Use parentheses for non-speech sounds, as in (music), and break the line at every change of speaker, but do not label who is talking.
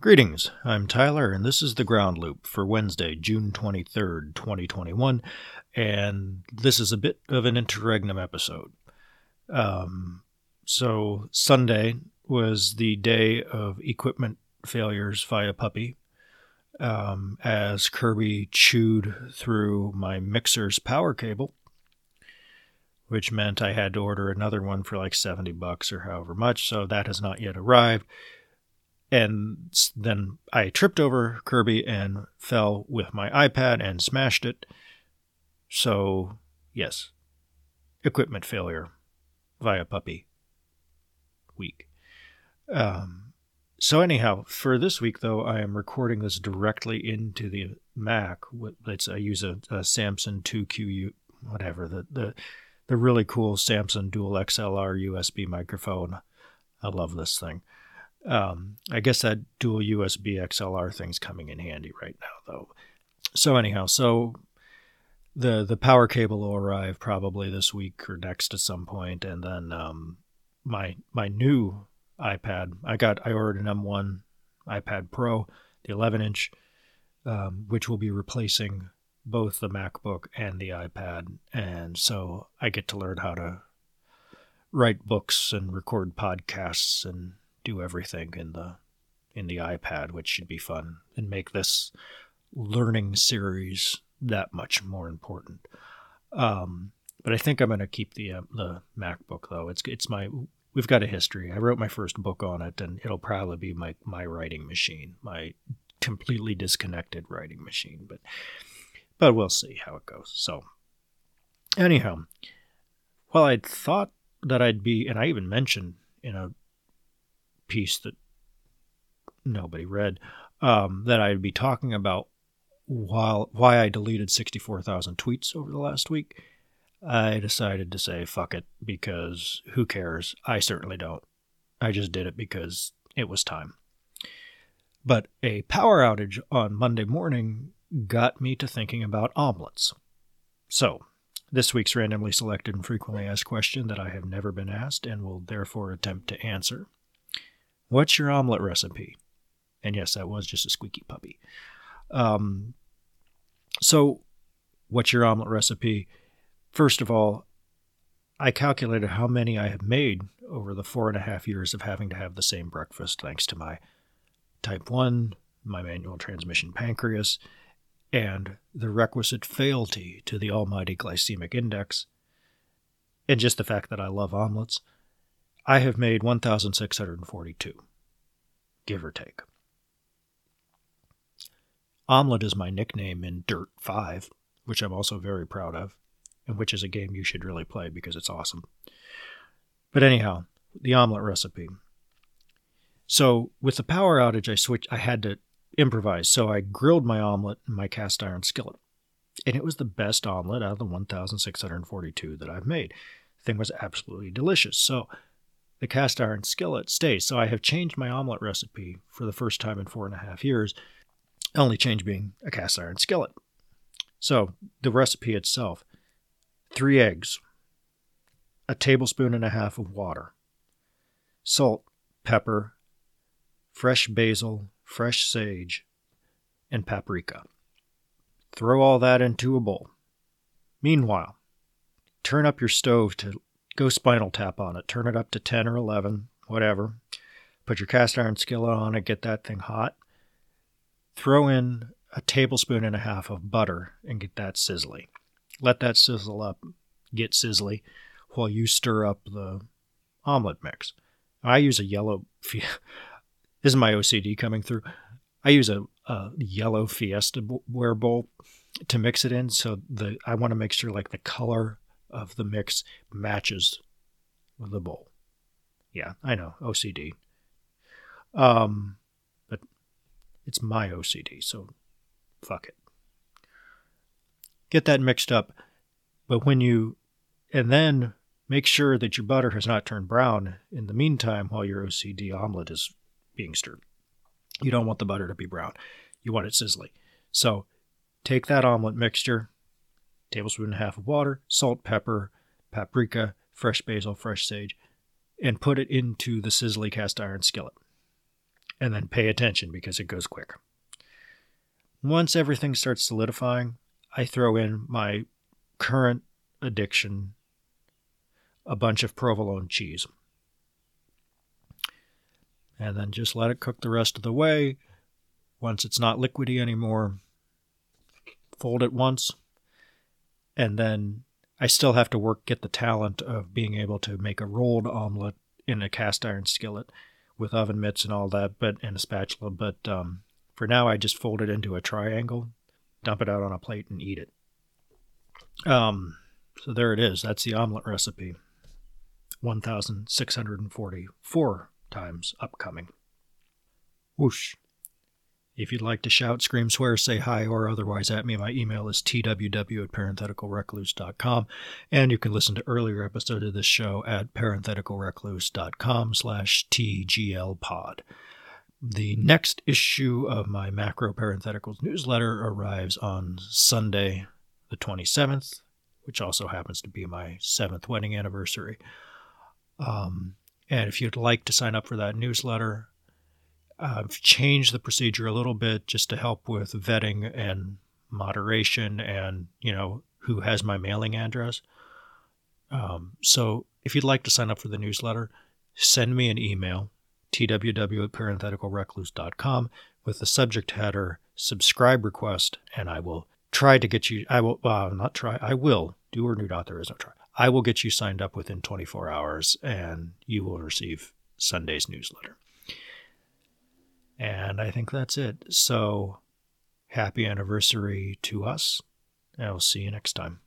Greetings, I'm Tyler, and this is the Ground Loop for Wednesday, June 23rd, 2021. And this is a bit of an interregnum episode. Um, so, Sunday was the day of equipment failures via Puppy. Um, as Kirby chewed through my mixer's power cable, which meant I had to order another one for like 70 bucks or however much. So that has not yet arrived and then I tripped over Kirby and fell with my iPad and smashed it. So, yes, equipment failure via puppy week. Um, so anyhow, for this week though, I am recording this directly into the Mac. It's I use a, a Samson 2Q whatever the the the really cool Samson Dual XLR USB microphone. I love this thing. Um, I guess that dual USB XLR thing's coming in handy right now, though. So anyhow, so the the power cable will arrive probably this week or next at some point, and then um, my my new iPad. I got I ordered an M1 iPad Pro, the 11 inch, um, which will be replacing both the MacBook and the iPad, and so I get to learn how to write books and record podcasts and do everything in the in the iPad, which should be fun and make this learning series that much more important. Um, but I think I'm going to keep the uh, the MacBook though. It's it's my we've got a history. I wrote my first book on it, and it'll probably be my my writing machine, my completely disconnected writing machine. But but we'll see how it goes. So anyhow, well, I thought that I'd be, and I even mentioned in a piece that nobody read um, that I'd be talking about while why I deleted 64,000 tweets over the last week. I decided to say fuck it because who cares? I certainly don't. I just did it because it was time. But a power outage on Monday morning got me to thinking about omelets. So, this week's randomly selected and frequently asked question that I have never been asked and will therefore attempt to answer What's your omelet recipe? And yes, that was just a squeaky puppy. Um, so, what's your omelet recipe? First of all, I calculated how many I have made over the four and a half years of having to have the same breakfast, thanks to my type 1, my manual transmission pancreas, and the requisite fealty to the almighty glycemic index, and just the fact that I love omelets. I have made 1,642, give or take. Omelette is my nickname in Dirt 5, which I'm also very proud of, and which is a game you should really play because it's awesome. But anyhow, the omelet recipe. So with the power outage, I switched. I had to improvise, so I grilled my omelet in my cast iron skillet, and it was the best omelet out of the 1,642 that I've made. The thing was absolutely delicious. So the cast iron skillet stays. So I have changed my omelet recipe for the first time in four and a half years, only change being a cast iron skillet. So the recipe itself three eggs, a tablespoon and a half of water, salt, pepper, fresh basil, fresh sage, and paprika. Throw all that into a bowl. Meanwhile, turn up your stove to go spinal tap on it. Turn it up to 10 or 11, whatever. Put your cast iron skillet on it, get that thing hot. Throw in a tablespoon and a half of butter and get that sizzly. Let that sizzle up, get sizzly, while you stir up the omelet mix. I use a yellow. (laughs) this is my OCD coming through. I use a, a yellow Fiesta ware bowl to mix it in, so the I want to make sure like the color of the mix matches with the bowl. Yeah, I know, OCD. Um, but it's my OCD, so fuck it. Get that mixed up, but when you, and then make sure that your butter has not turned brown in the meantime while your OCD omelet is being stirred. You don't want the butter to be brown. You want it sizzly. So take that omelet mixture, tablespoon and a half of water, salt, pepper, paprika, fresh basil, fresh sage, and put it into the sizzly cast iron skillet. and then pay attention because it goes quick. Once everything starts solidifying, I throw in my current addiction a bunch of provolone cheese. And then just let it cook the rest of the way. Once it's not liquidy anymore, fold it once. And then I still have to work, get the talent of being able to make a rolled omelet in a cast iron skillet with oven mitts and all that, but and a spatula. But um, for now, I just fold it into a triangle, dump it out on a plate, and eat it. Um, so there it is. That's the omelet recipe. 1,644 times upcoming. Whoosh. If you'd like to shout, scream, swear, say hi, or otherwise at me, my email is tww at parentheticalrecluse.com. And you can listen to earlier episodes of this show at parentheticalrecluse.com slash tglpod. The next issue of my Macro Parentheticals newsletter arrives on Sunday, the 27th, which also happens to be my seventh wedding anniversary. Um, and if you'd like to sign up for that newsletter, I've changed the procedure a little bit just to help with vetting and moderation and, you know, who has my mailing address. Um, so if you'd like to sign up for the newsletter, send me an email, tww at parentheticalrecluse.com, with the subject header subscribe request, and I will try to get you, I will, uh, not try, I will, do or do not, there is no try. I will get you signed up within 24 hours and you will receive Sunday's newsletter. And I think that's it. So happy anniversary to us. I'll see you next time.